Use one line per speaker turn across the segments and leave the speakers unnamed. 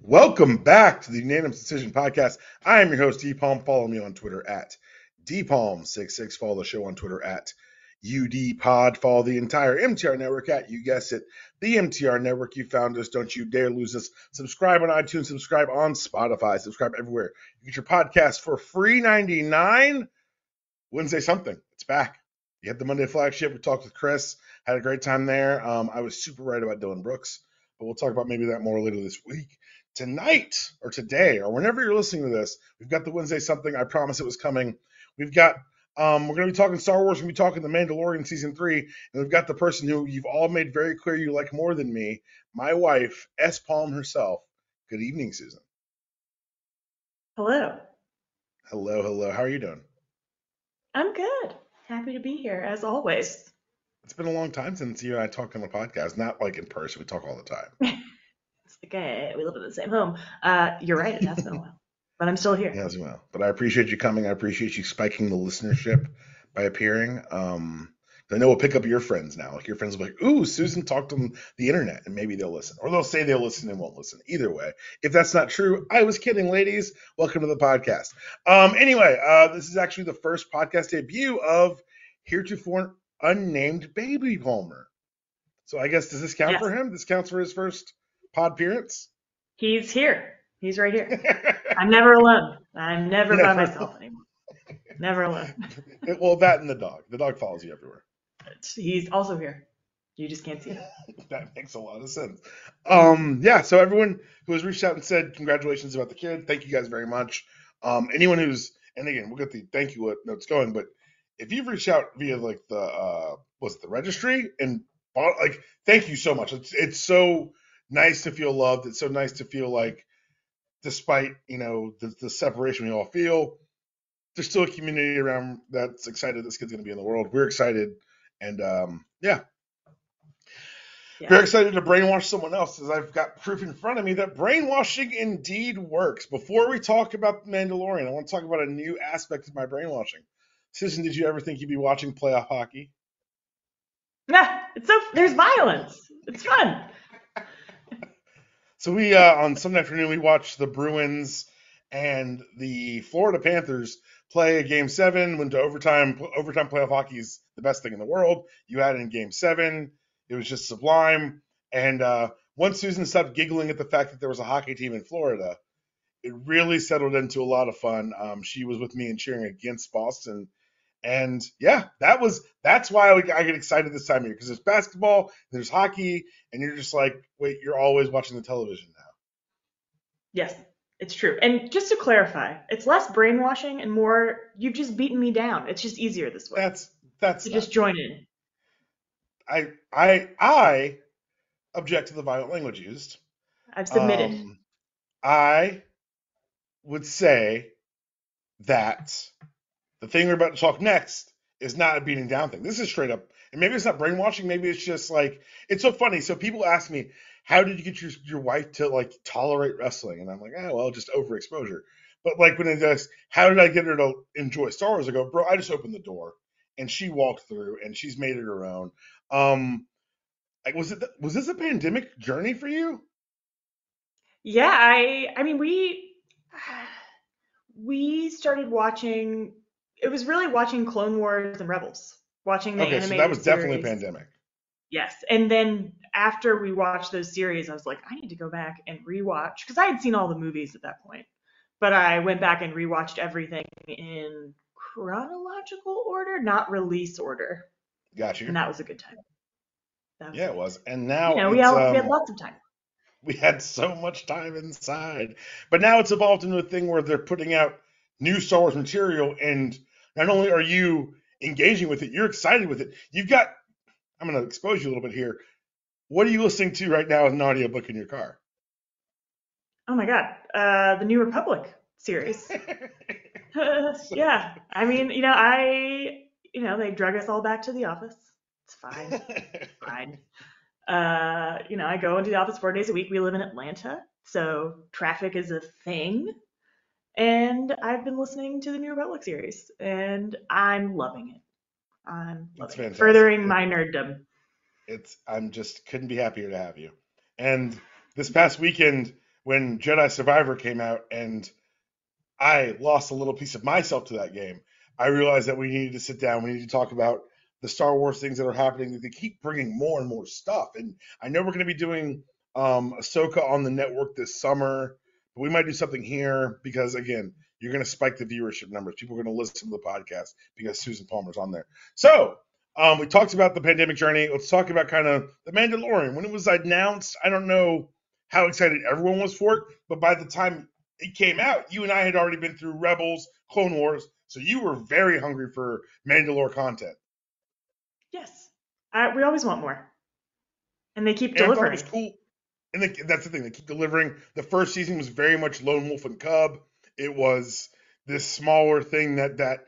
Welcome back to the Unanimous Decision Podcast. I am your host, D Palm. Follow me on Twitter at DPalm66. Follow the show on Twitter at UDPod. Follow the entire MTR network at, you guess it, the MTR network. You found us. Don't you dare lose us. Subscribe on iTunes. Subscribe on Spotify. Subscribe everywhere. You get your podcast for free 99. Wednesday something. It's back. You had the Monday flagship. We talked with Chris. Had a great time there. Um, I was super right about Dillon Brooks, but we'll talk about maybe that more later this week tonight or today or whenever you're listening to this, we've got the Wednesday something. I promise it was coming. We've got um, we're going to be talking Star Wars. We're going to be talking The Mandalorian season three, and we've got the person who you've all made very clear you like more than me, my wife, S. Palm herself. Good evening, Susan.
Hello.
Hello, hello. How are you doing?
I'm good. Happy to be here as always.
It's been a long time since you and I talked on the podcast. Not like in person. We talk all the time.
it's like uh, we live in the same home. Uh, you're right. It has been a while, but I'm still here.
Yeah, as well. But I appreciate you coming. I appreciate you spiking the listenership by appearing. Um, I know we'll pick up your friends now. Like your friends will be like, "Ooh, Susan talked on the internet," and maybe they'll listen, or they'll say they'll listen and won't listen. Either way, if that's not true, I was kidding, ladies. Welcome to the podcast. Um, anyway, uh, this is actually the first podcast debut of heretofore unnamed Baby Palmer. So I guess does this count
Yes.
for him? This counts for his first pod appearance.
He's here. He's right here. I'm never alone. I'm never, by
Never.
myself anymore. Never alone.
well, that and the dog. The dog follows you everywhere.
He's also here. You just can't see him.
that makes a lot of sense. Um, yeah, so everyone who has reached out and said congratulations about the kid, thank you guys very much. Um, anyone who's and again, we'll get the thank you notes going, but if you've reached out via like the uh was it the registry and bought like thank you so much. It's it's so nice to feel loved. It's so nice to feel like despite, you know, the, the separation we all feel, there's still a community around that's excited this kid's gonna be in the world. We're excited and um yeah,
Yeah.
very excited to brainwash someone else as I've got proof in front of me that brainwashing indeed works. Before we talk about The Mandalorian, I want to talk about a new aspect of my brainwashing. Susan, did you ever think you'd be watching playoff hockey?
Nah, it's so there's violence. It's fun.
So we uh, on Sunday afternoon we watched the Bruins and the Florida Panthers play a game seven. Went to overtime. Overtime playoff hockey is the best thing in the world. You had it in game seven. It was just sublime. And uh, once Susan stopped giggling at the fact that there was a hockey team in Florida, it really settled into a lot of fun. Um, she was with me and cheering against Boston. And yeah, that was that's why I, I get excited this time of year because there's basketball, there's hockey, and you're just like, wait, you're always watching the television now.
Yes, it's true. And just to clarify, it's less brainwashing and more you've just beaten me down. It's just easier this way.
That's that's
to just join in.
I I I object to the violent language used.
I've submitted.
Um, I would say that the thing we're about to talk next is not a beating down thing. This is straight up, and maybe it's not brainwashing. Maybe it's just like it's so funny. So people ask me, "How did you get your your wife to like tolerate wrestling?" And I'm like, "Oh well, just overexposure." But like when it does, how did I get her to enjoy Star Wars? I go, "Bro, I just opened the door, and she walked through, and she's made it her own." Um, like, was it was this a pandemic journey for you?
Yeah, I I mean we we started watching it was really watching Clone Wars and Rebels. Watching the
Okay, so that was definitely a pandemic.
Yes. And then after we watched those series, I was like, I need to go back and rewatch because I had seen all the movies at that point. But I went back and rewatched everything in chronological order, not release order.
Got you.
And that was a good time. That was
Yeah, it was. And now
You know, we, had, we had
um,
lots of time.
we had so much time inside. But now it's evolved into a thing where they're putting out new Star Wars material, and not only are you engaging with it, you're excited with it. You've got. I'm going to expose you a little bit here. What are you listening to right now as an audiobook in your car?
Oh my god, uh, the New Republic series. yeah, I mean, you know, I, you know, they drug us all back to the office. It's fine, fine. Uh, you know, I go into the office four days a week. We live in Atlanta, so traffic is a thing. And I've been listening to the New Republic series, and I'm loving it. I'm loving it. Furthering my nerddom.
it's I'm just couldn't be happier to have you. And this past weekend, when Jedi Survivor came out and I lost a little piece of myself to that game, I realized that we needed to sit down. We need to talk about the Star Wars things that are happening. They keep bringing more and more stuff, and I know we're going to be doing um, Ahsoka on the network this summer, but we might do something here because again, you're going to spike the viewership numbers. People are going to listen to the podcast because Susan Palmer's on there. So um, we talked about the pandemic journey. Let's talk about kind of the Mandalorian. When it was announced, I don't know how excited everyone was for it, but by the time it came out, you and I had already been through Rebels, Clone Wars, so you were very hungry for Mandalore content.
Yes, I, we always want more, and they keep delivering.
And it was cool, and that's the thing. They keep delivering. The first season was very much Lone Wolf and Cub. It was this smaller thing that that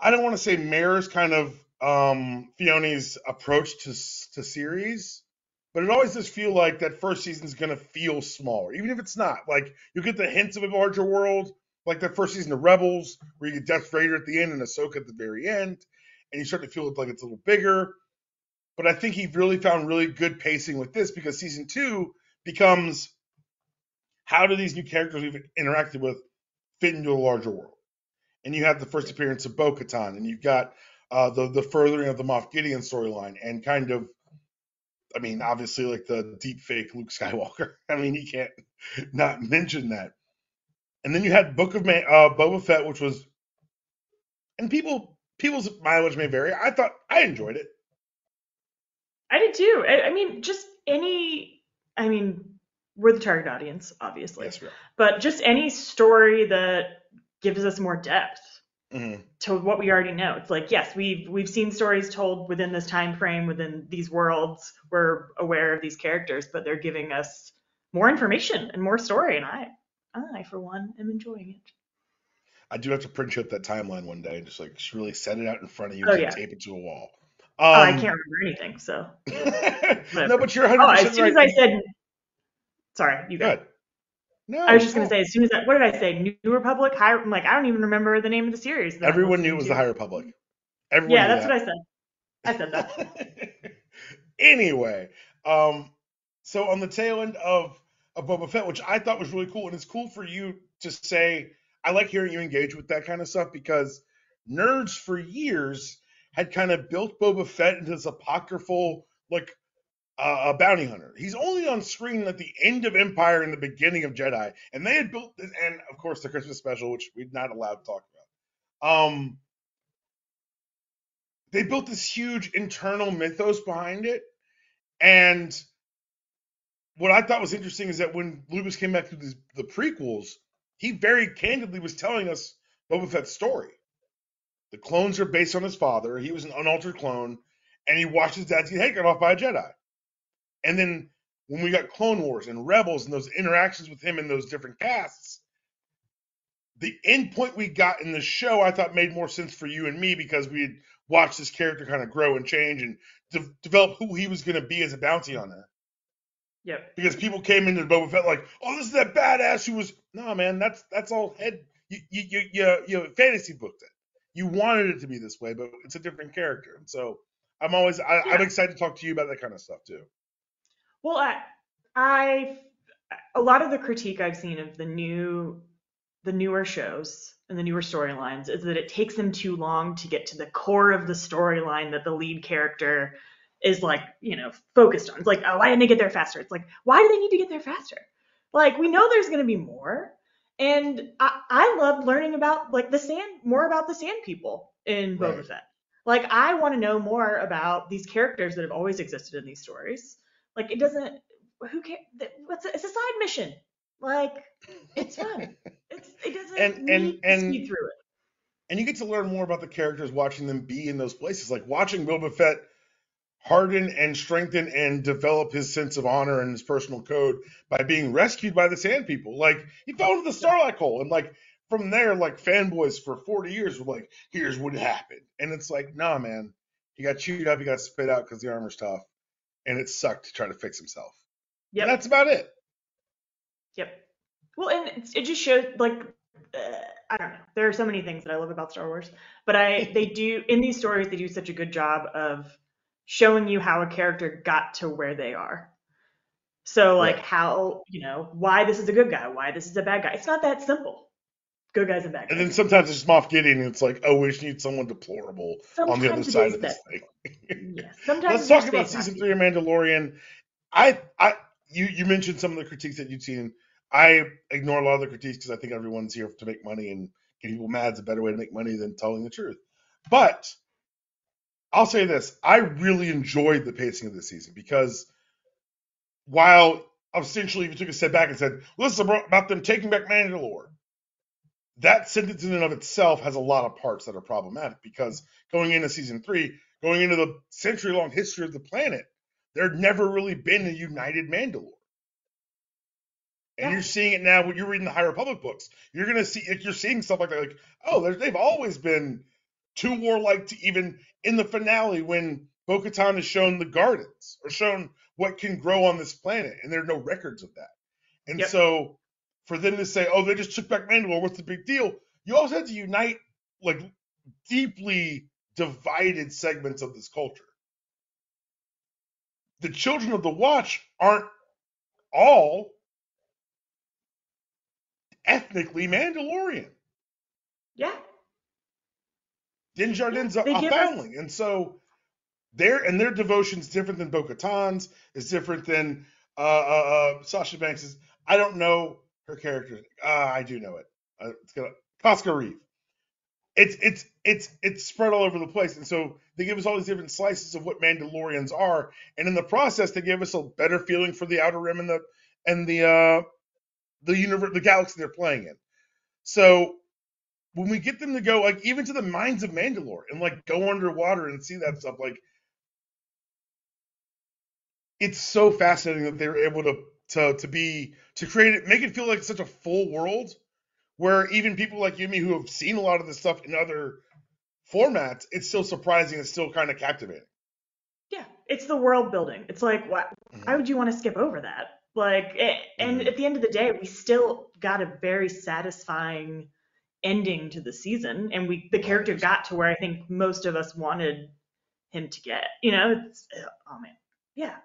I don't want to say mirrors kind of um Filoni's approach to to series, but it always does feel like that first season is going to feel smaller, even if it's not. Like you get the hints of a larger world, like the first season of Rebels, where you get Darth Vader at the end and Ahsoka at the very end, and you start to feel like it's a little bigger. But I think he really found really good pacing with this because season two becomes how do these new characters we've interacted with fit into a larger world? And you have the first appearance of Bo Katan, and you've got uh, the the furthering of the Moff Gideon storyline, and kind of I mean, obviously, like the deep fake Luke Skywalker. I mean, you can't not mention that. And then you had Book of Man, uh, Boba Fett, which was, and people people's mileage may vary. I thought I enjoyed it.
I did too. I, I mean, just any. I mean, we're the target audience, obviously.
Yes, we are.
But just any story that gives us more depth
Mhm.
to what we already know. It's like, yes, we've we've seen stories told within this time frame, within these worlds. We're aware of these characters, but they're giving us more information and more story, and I, I for one, am enjoying it.
I do have to print you up that timeline one day and just like just really set it out in front of you
Oh,
and
yeah.
tape it to a wall.
Oh, I
Um,
can't remember anything, so.
no, but you're 100
Oh, as soon
right.
as I said, sorry, you go.
Good. No,
I was just gonna say, as soon as I, what did I say? New Republic. High, I'm like, I don't even remember the name of the series.
Everyone knew it was
to.
the High Republic. Everyone
Yeah, that's
that.
what I said. I said that.
anyway, um, so on the tail end of, of Boba Fett, which I thought was really cool, and it's cool for you to say, I like hearing you engage with that kind of stuff because nerds for years had kind of built Boba Fett into this apocryphal, like, uh, a bounty hunter. He's only on screen at the end of Empire and the beginning of Jedi, and they had built this, and of course the Christmas special, which we're not allowed to talk about. Um, they built this huge internal mythos behind it, and what I thought was interesting is that when Lucas came back to the, the prequels, he very candidly was telling us Boba Fett's story. The clones are based on his father. He was an unaltered clone, and he watched his dad's get head cut off by a Jedi. And then when we got Clone Wars and Rebels and those interactions with him in those different casts, the end point we got in the show I thought made more sense for you and me because we had watched this character kind of grow and change and de- develop who he was going to be as a bounty hunter.
Yep.
Because people came into Boba Fett like, oh, this is that badass who was. No, man, that's that's all head. You you you you, you fantasy booked it. You wanted it to be this way, but it's a different character. And so I'm always I, I'm
Yeah.
excited to talk to you about that kind of stuff too.
Well, I, I, a lot of the critique I've seen of the new, the newer shows and the newer storylines is that it takes them too long to get to the core of the storyline that the lead character is like, you know, focused on. It's like, oh, why didn't they get there faster? It's like, why do they need to get there faster? Like, we know there's going to be more. And I, I loved learning about like the sand, more about the sand people in Boba
Right.
Fett. Like, I want to know more about these characters that have always existed in these stories. Like, it doesn't, who cares? What's a, it's a side mission. Like, it's fun. It's, it doesn't
And-
need
and-
to
and-
speed through it.
and you get to learn more about the characters watching them be in those places like watching Boba Fett harden and strengthen and develop his sense of honor and his personal code by being rescued by the sand people. Like he fell into the Sarlacc hole and like from there like fanboys for 40 years were like here's what happened. And it's like nah man. He got chewed up he got spit out because the armor's tough and it sucked to try to fix himself. Yeah, that's about it.
Yep. Well, and it just shows like uh, I don't know. There are so many things that I love about Star Wars, but I they do in these stories they do such a good job of showing you how a character got to where they are. So like
Right.
how, you know, why this is a good guy, why this is a bad guy. It's not that simple. Good guys and bad guys.
And then sometimes it's Moff Gideon, and it's like, oh, we just need someone deplorable on the other side of this
that-
thing.
Yes. Sometimes
Let's talk about season three of Mandalorian. I, I, you, you mentioned some of the critiques that you've seen. I ignore a lot of the critiques because I think everyone's here to make money, and getting people mad is a better way to make money than telling the truth. But I'll say this: I really enjoyed the pacing of this season because while essentially, you took a step back and said, "Well, "This is about them taking back Mandalore," that sentence in and of itself has a lot of parts that are problematic because going into season three, going into the century long history of the planet, there had never really been a united Mandalore. And
Yeah.
you're seeing it now when you're reading the High Republic books. You're gonna see you're seeing stuff like that, like, oh, they've always been too warlike to even in the finale when Bo is shown the gardens or shown what can grow on this planet, and there are no records of that. And
Yep.
so for them to say, oh, they just took back Mandalore, what's the big deal? You also had to unite like deeply divided segments of this culture. The children of the watch aren't all ethnically Mandalorian.
Yeah.
Din Djarin's a, a
give us-
and so their and their devotion's different than Bo-Katan's. Is different than uh, uh, uh, Sasha Banks's. I don't know her character. Uh, I do know it. Uh, it's gonna Koska Reeve. It's it's it's it's spread all over the place, and so they give us all these different slices of what Mandalorians are, and in the process, they give us a better feeling for the Outer Rim and the and the uh, the universe, the galaxy they're playing in. So when we get them to go like even to the mines of Mandalore and like go underwater and see that stuff, like it's so fascinating that they were able to to to be to create it, make it feel like such a full world where even people like you and me who have seen a lot of this stuff in other formats, it's still surprising and still kind of captivating.
Yeah. It's the world building. It's like why
Mhm.
why would you want to skip over that? Like a- and at the end of the day, we still got a very satisfying ending to the season and we the character got to where I think most of us wanted him to get. You know, it's oh man. Yeah.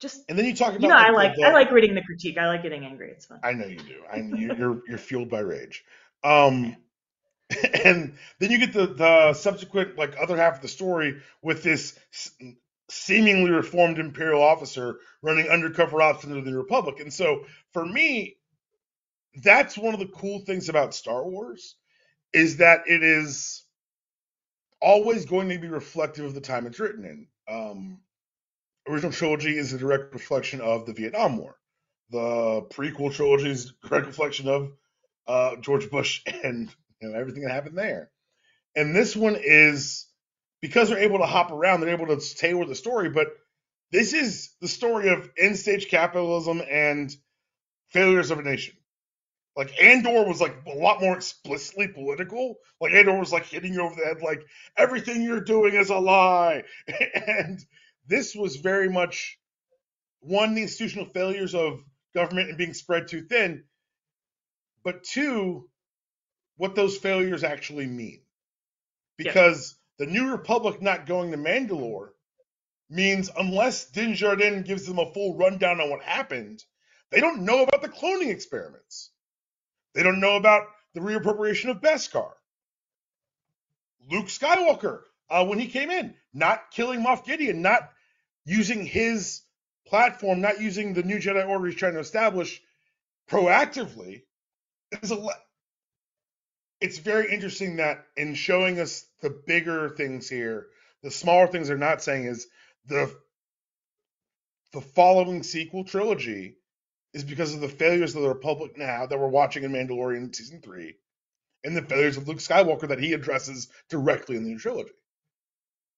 Just
And then you talk about
you know, I like
the-
I like reading the critique. I like getting angry. It's fun.
I know you do. I you, you're you're fueled by rage. Um, and then you get the the subsequent like other half of the story with this seemingly reformed imperial officer running undercover ops into the Republic. And so for me, that's one of the cool things about Star Wars is that it is always going to be reflective of the time it's written in. Um, original trilogy is a direct reflection of the Vietnam War. The prequel trilogy is a direct reflection of uh, George Bush and you know everything that happened there. And this one is because they're able to hop around, they're able to tailor the story. But this is the story of end stage capitalism and failures of a nation. Like Andor was like a lot more explicitly political. Like Andor was like hitting you over the head, like everything you're doing is a lie. and this was very much one, the institutional failures of government and being spread too thin, but two, what those failures actually mean.
Yeah.
Because the New Republic not going to Mandalore means unless Din Djarin gives them a full rundown on what happened, they don't know about the cloning experiments. They don't know about the reappropriation of Beskar. Luke Skywalker, uh, when he came in, not killing Moff Gideon, not using his platform, not using the new Jedi Order he's trying to establish proactively, is a. le- It's very interesting that in showing us the bigger things here, the smaller things they're not saying is the the following sequel trilogy is because of the failures of the Republic now that we're watching in Mandalorian season three, and the failures of Luke Skywalker that he addresses directly in the new trilogy.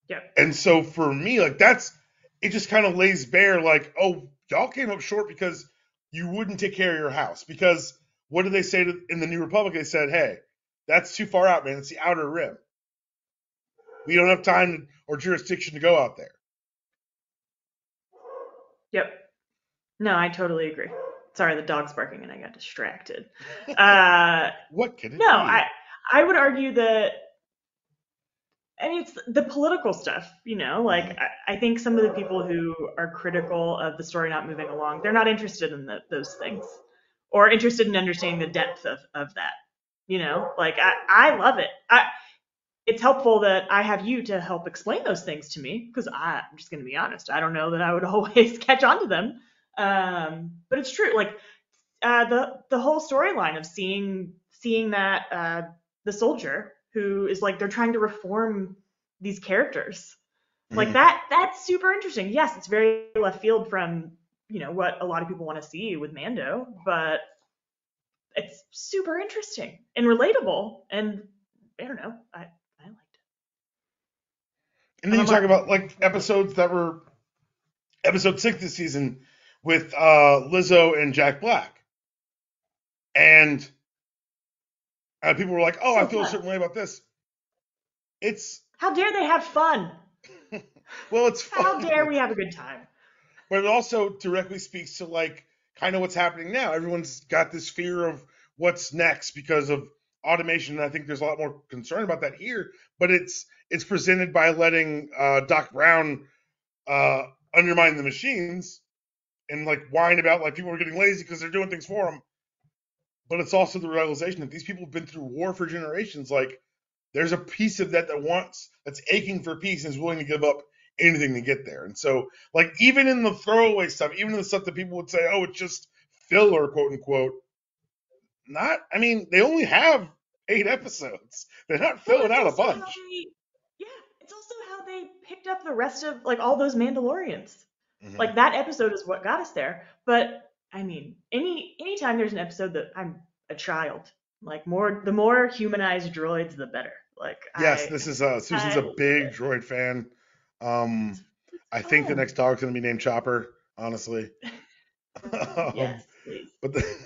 Yep.
And so for me, like that's it just kind of lays bare like, oh, y'all came up short because you wouldn't take care of your house. Because what did they say to, in the New Republic? They said, hey, that's too far out, man. It's the outer rim. We don't have time or jurisdiction to go out there.
Yep. No, I totally agree. Sorry, the dog's barking and I got distracted. Uh,
What could it
no,
be?
I I would argue that I mean, it's the political stuff, you know. Like,
Mhm.
I, I think some of the people who are critical of the story not moving along, they're not interested in the, those things, or interested in understanding the depth of, of that. You know, like I, I love it. I, it's helpful that I have you to help explain those things to me because I'm just going to be honest. I don't know that I would always catch on to them. Um, but it's true. Like uh, the the whole storyline of seeing seeing that uh, the soldier who is like they're trying to reform these characters like
Mhm.
that that's super interesting yes it's very left field from you know what a lot of people want to see with mando but it's super interesting and relatable and i don't know i i liked it
And then you
I'm
talk
like-
about like episodes that were episode six this season with uh, Lizzo and Jack Black, and uh, people were like, "Oh, I
So
feel a certain way about this." It's
how dare they have fun
well, it's fun,
how dare we have a good time
but it also directly speaks to like kind of what's happening now. Everyone's got this fear of what's next because of automation, and I think there's a lot more concern about that here. But it's it's presented by letting uh, Doc Brown uh, undermine the machines and like whine about like people are getting lazy because they're doing things for them. But it's also the realization that these people have been through war for generations. Like there's a piece of that that wants that's aching for peace and is willing to give up anything to get there. And so like even in the throwaway stuff, even in the stuff that people would say, oh, it's just filler, quote unquote. Not, I mean, they only have eight episodes. They're not filling
Well,
out a bunch.
they- yeah it's also how they picked up the rest of like all those mandalorians
Mhm.
like that episode is what got us there but i mean any anytime there's an episode that i'm a child like more the more humanized droids the better like
yes,
I,
this is uh Susan's
I
a big droid fan. Um, I think the next dog's gonna be named Chopper, honestly. Um,
yes please
but the,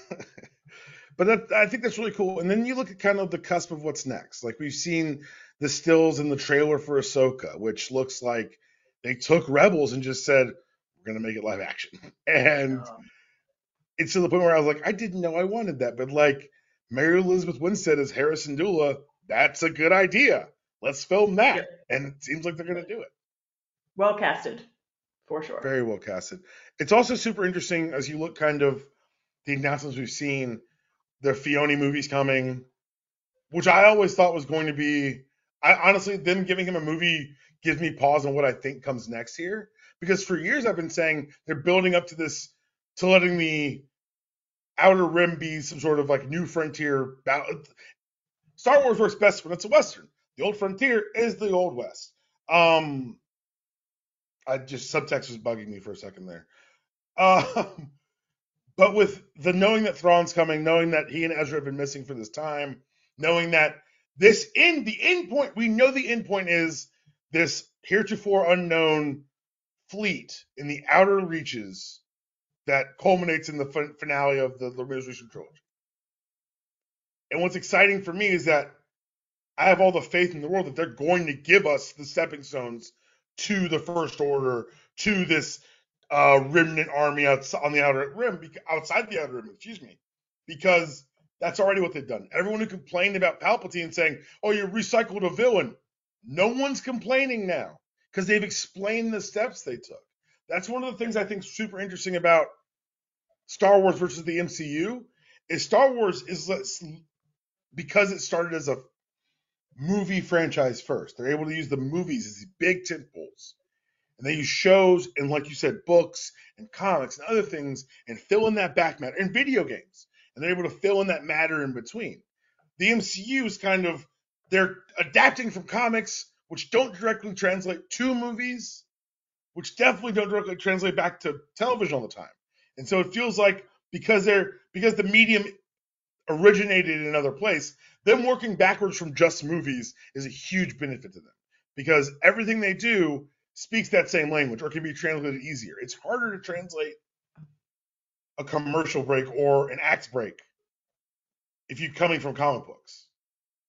but that, I think that's really cool. And then you look at kind of the cusp of what's next. Like we've seen the stills in the trailer for Ahsoka, which looks like they took Rebels and just said we're gonna make it live action, and
Um,
it's to the point where I was like, I didn't know I wanted that, but like Mary Elizabeth Winstead as Hera Syndulla, that's a good idea. Let's film that,
Yeah.
and it seems like they're gonna do it.
well casted for sure
Very well casted. It's also super interesting as you look kind of the announcements we've seen. The Filoni movie's coming, which I always thought was going to be. I honestly, them giving him a movie gives me pause on what I think comes next here. Because for years I've been saying they're building up to this, to letting the Outer Rim be some sort of like new frontier. Star Wars works best when it's a western. The old frontier is the old west. Um, I just subtext was bugging me for a second there. Um, but with the knowing that Thrawn's coming, knowing that he and Ezra have been missing for this time, knowing that this end, the end point, we know the end point is this heretofore unknown fleet in the outer reaches that culminates in the finale of the, the Most trilogy. And what's exciting for me is that I have all the faith in the world that they're going to give us the stepping stones to the First Order, to this uh, remnant army outside, on the outer rim, outside the outer rim, excuse me, because that's already what they've done. Everyone who complained about Palpatine saying, "Oh, you recycled a villain," no one's complaining now because they've explained the steps they took. That's one of the things I think super interesting about Star Wars versus the MCU is Star Wars is because it started as a movie franchise first. They're able to use the movies as big tent poles. And they use shows and, like you said, books and comics and other things and fill in that back matter and video games. And they're able to fill in that matter in between. The MCU is kind of, they're adapting from comics, which don't directly translate to movies, which definitely don't directly translate back to television all the time. And so it feels like because they're, because the medium originated in another place, them working backwards from just movies is a huge benefit to them because everything they do speaks that same language or can be translated easier. It's harder to translate a commercial break or an act break if you're coming from comic books.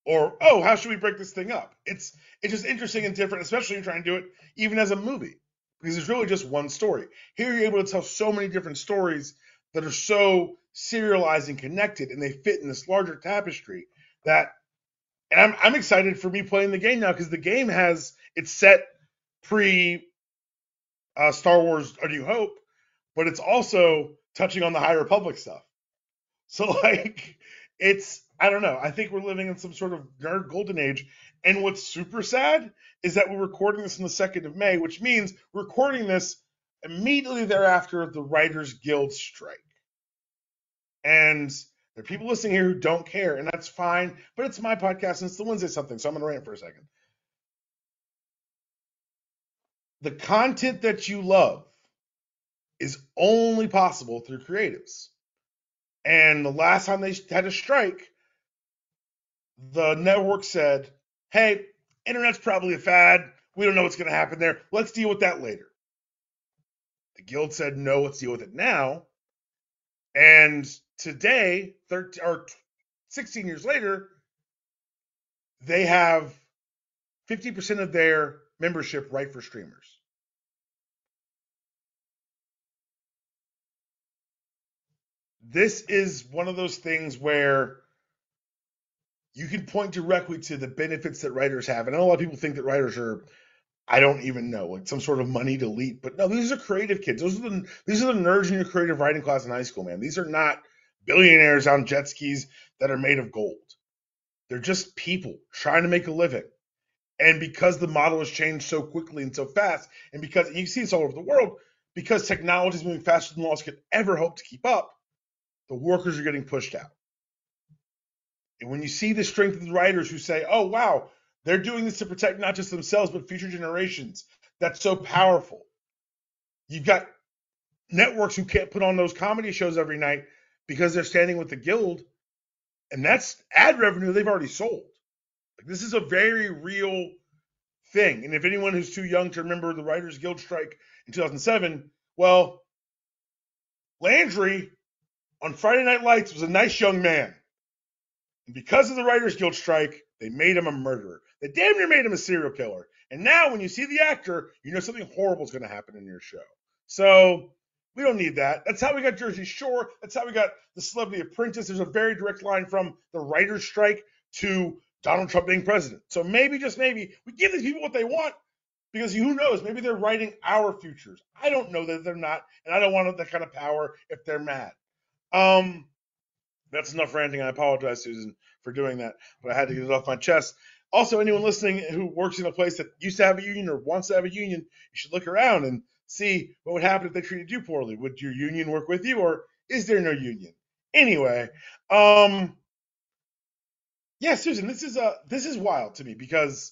Or, oh, how should we break this thing up? It's it's just interesting and different, especially when you're trying to do it even as a movie. Because it's really just one story. Here you're able to tell so many different stories that are so serialized and connected and they fit in this larger tapestry that and I'm I'm excited for me playing the game now because the game has it's set pre uh, Star Wars: A New Hope, but it's also touching on the High Republic stuff. So like, it's I don't know. I think we're living in some sort of nerd golden age. And what's super sad is that we're recording this on the second of May, which means recording this immediately thereafter the Writers Guild strike. And there are people listening here who don't care, and that's fine. But it's my podcast, and it's the Wednesday something, so I'm gonna rant for a second. The content that you love is only possible through creatives. And the last time they had a strike, the network said, hey, internet's probably a fad. We don't know what's going to happen there. Let's deal with that later. The guild said, no, let's deal with it now. And today, 13 or 16 years later, they have 50% of their membership right for streamers. This is one of those things where you can point directly to the benefits that writers have. And a lot of people think that writers are, I don't even know, like some sort of money elite. But no, these are creative kids. Those are the these are the nerds in your creative writing class in high school, man. These are not billionaires on jet skis that are made of gold. They're just people trying to make a living. And because the model has changed so quickly and so fast, and because you see this all over the world, because technology is moving faster than laws could ever hope to keep up, the workers are getting pushed out. And when you see the strength of the writers who say, oh, wow, they're doing this to protect not just themselves, but future generations, that's so powerful. You've got networks who can't put on those comedy shows every night because they're standing with the guild, and that's ad revenue they've already sold. Like, this is a very real thing. And if anyone who's too young to remember the Writers Guild strike in 2007, well, Landry on Friday Night Lights was a nice young man. And because of the Writers Guild strike, they made him a murderer. They damn near made him a serial killer. And now when you see the actor, you know something horrible is going to happen in your show. So we don't need that. That's how we got Jersey Shore. That's how we got the Celebrity Apprentice. There's a very direct line from the writer's strike to Donald Trump being president. So maybe, just maybe, we give these people what they want because who knows? Maybe they're writing our futures. I don't know that they're not, and I don't want that kind of power if they're mad. Um, that's enough ranting. I apologize, Susan, for doing that, but I had to get it off my chest. Also, anyone listening who works in a place that used to have a union or wants to have a union, you should look around and see what would happen if they treated you poorly. Would your union work with you, or is there no union? Anyway, um, yeah, Susan, this is uh this is wild to me because,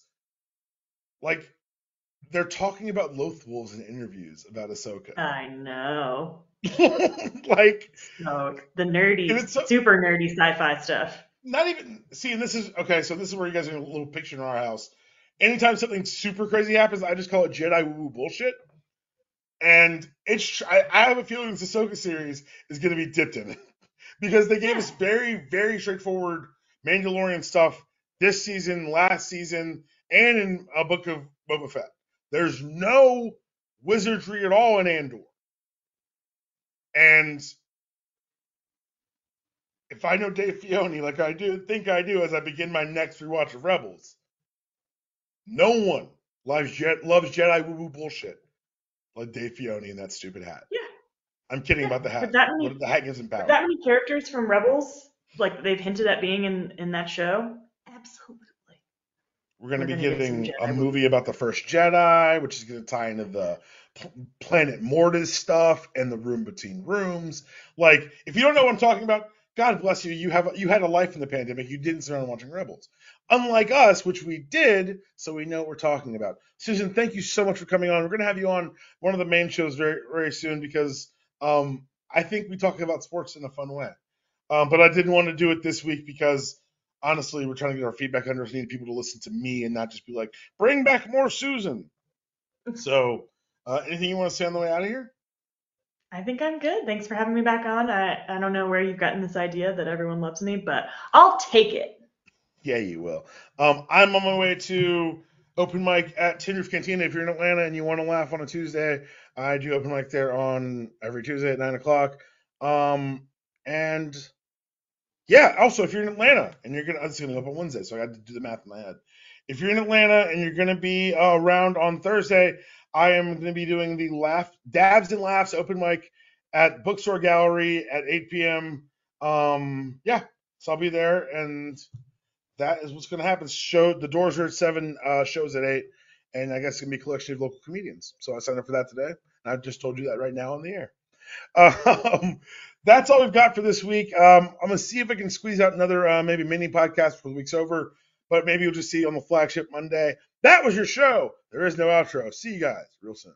like, they're talking about Loth Wolves in interviews about Ahsoka.
I know.
like
so the nerdy, so, super nerdy sci-fi stuff.
Not even see, and this is okay. So this is where you guys are a little picture in our house. Anytime something super crazy happens, I just call it Jedi woo woo bullshit. And it's I, I have a feeling this Ahsoka series is going to be dipped in it because they gave yeah. us very very straightforward Mandalorian stuff this season, last season, and in a book of Boba Fett. There's no wizardry at all in Andor. And if I know Dave Filoni like I do think I do as I begin my next rewatch of Rebels, no one loves, Je- loves Jedi woo woo bullshit like Dave Filoni in that stupid hat.
Yeah.
I'm kidding yeah. about the hat. That many, the hat gives him power.
That many characters from Rebels, like they've hinted at being in in that show. Absolutely.
We're going to be getting a movie about the first Jedi, which is going to tie into the Planet Mortis stuff and the room between rooms. Like, if you don't know what I'm talking about, God bless you. You have you had a life in the pandemic. You didn't sit around watching Rebels, unlike us, which we did. So we know what we're talking about. Susan, thank you so much for coming on. We're going to have you on one of the main shows very very soon because um, I think we talk about sports in a fun way. Um, but I didn't want to do it this week because honestly, we're trying to get our feedback under. We need people to listen to me and not just be like, bring back more Susan. so uh, anything you want to say on the way out of here?
I think I'm good. Thanks for having me back on. I, I don't know where you've gotten this idea that everyone loves me, but I'll take it.
Yeah, you will. Um, I'm on my way to open mic at Tin Roof Cantina. If you're in Atlanta and you want to laugh on a Tuesday, I do open mic there on every Tuesday at nine o'clock. Um, and yeah. Also, if you're in Atlanta and you're gonna, I'm gonna go up on Wednesday, so I got to do the math in my head. If you're in Atlanta and you're gonna be uh, around on Thursday, I am gonna be doing the laugh dabs and laughs open mic at Bookstore Gallery at 8 p.m. Um, yeah, so I'll be there, and that is what's gonna happen. Show the doors are at seven, uh, shows at eight, and I guess it's gonna be a collection of local comedians. So I signed up for that today. I just told you that right now on the air. Um, that's all we've got for this week. Um, I'm gonna see if I can squeeze out another uh, maybe mini podcast before the week's over, but maybe you'll just see on the flagship Monday. That was your show. There is no outro. See you guys real soon.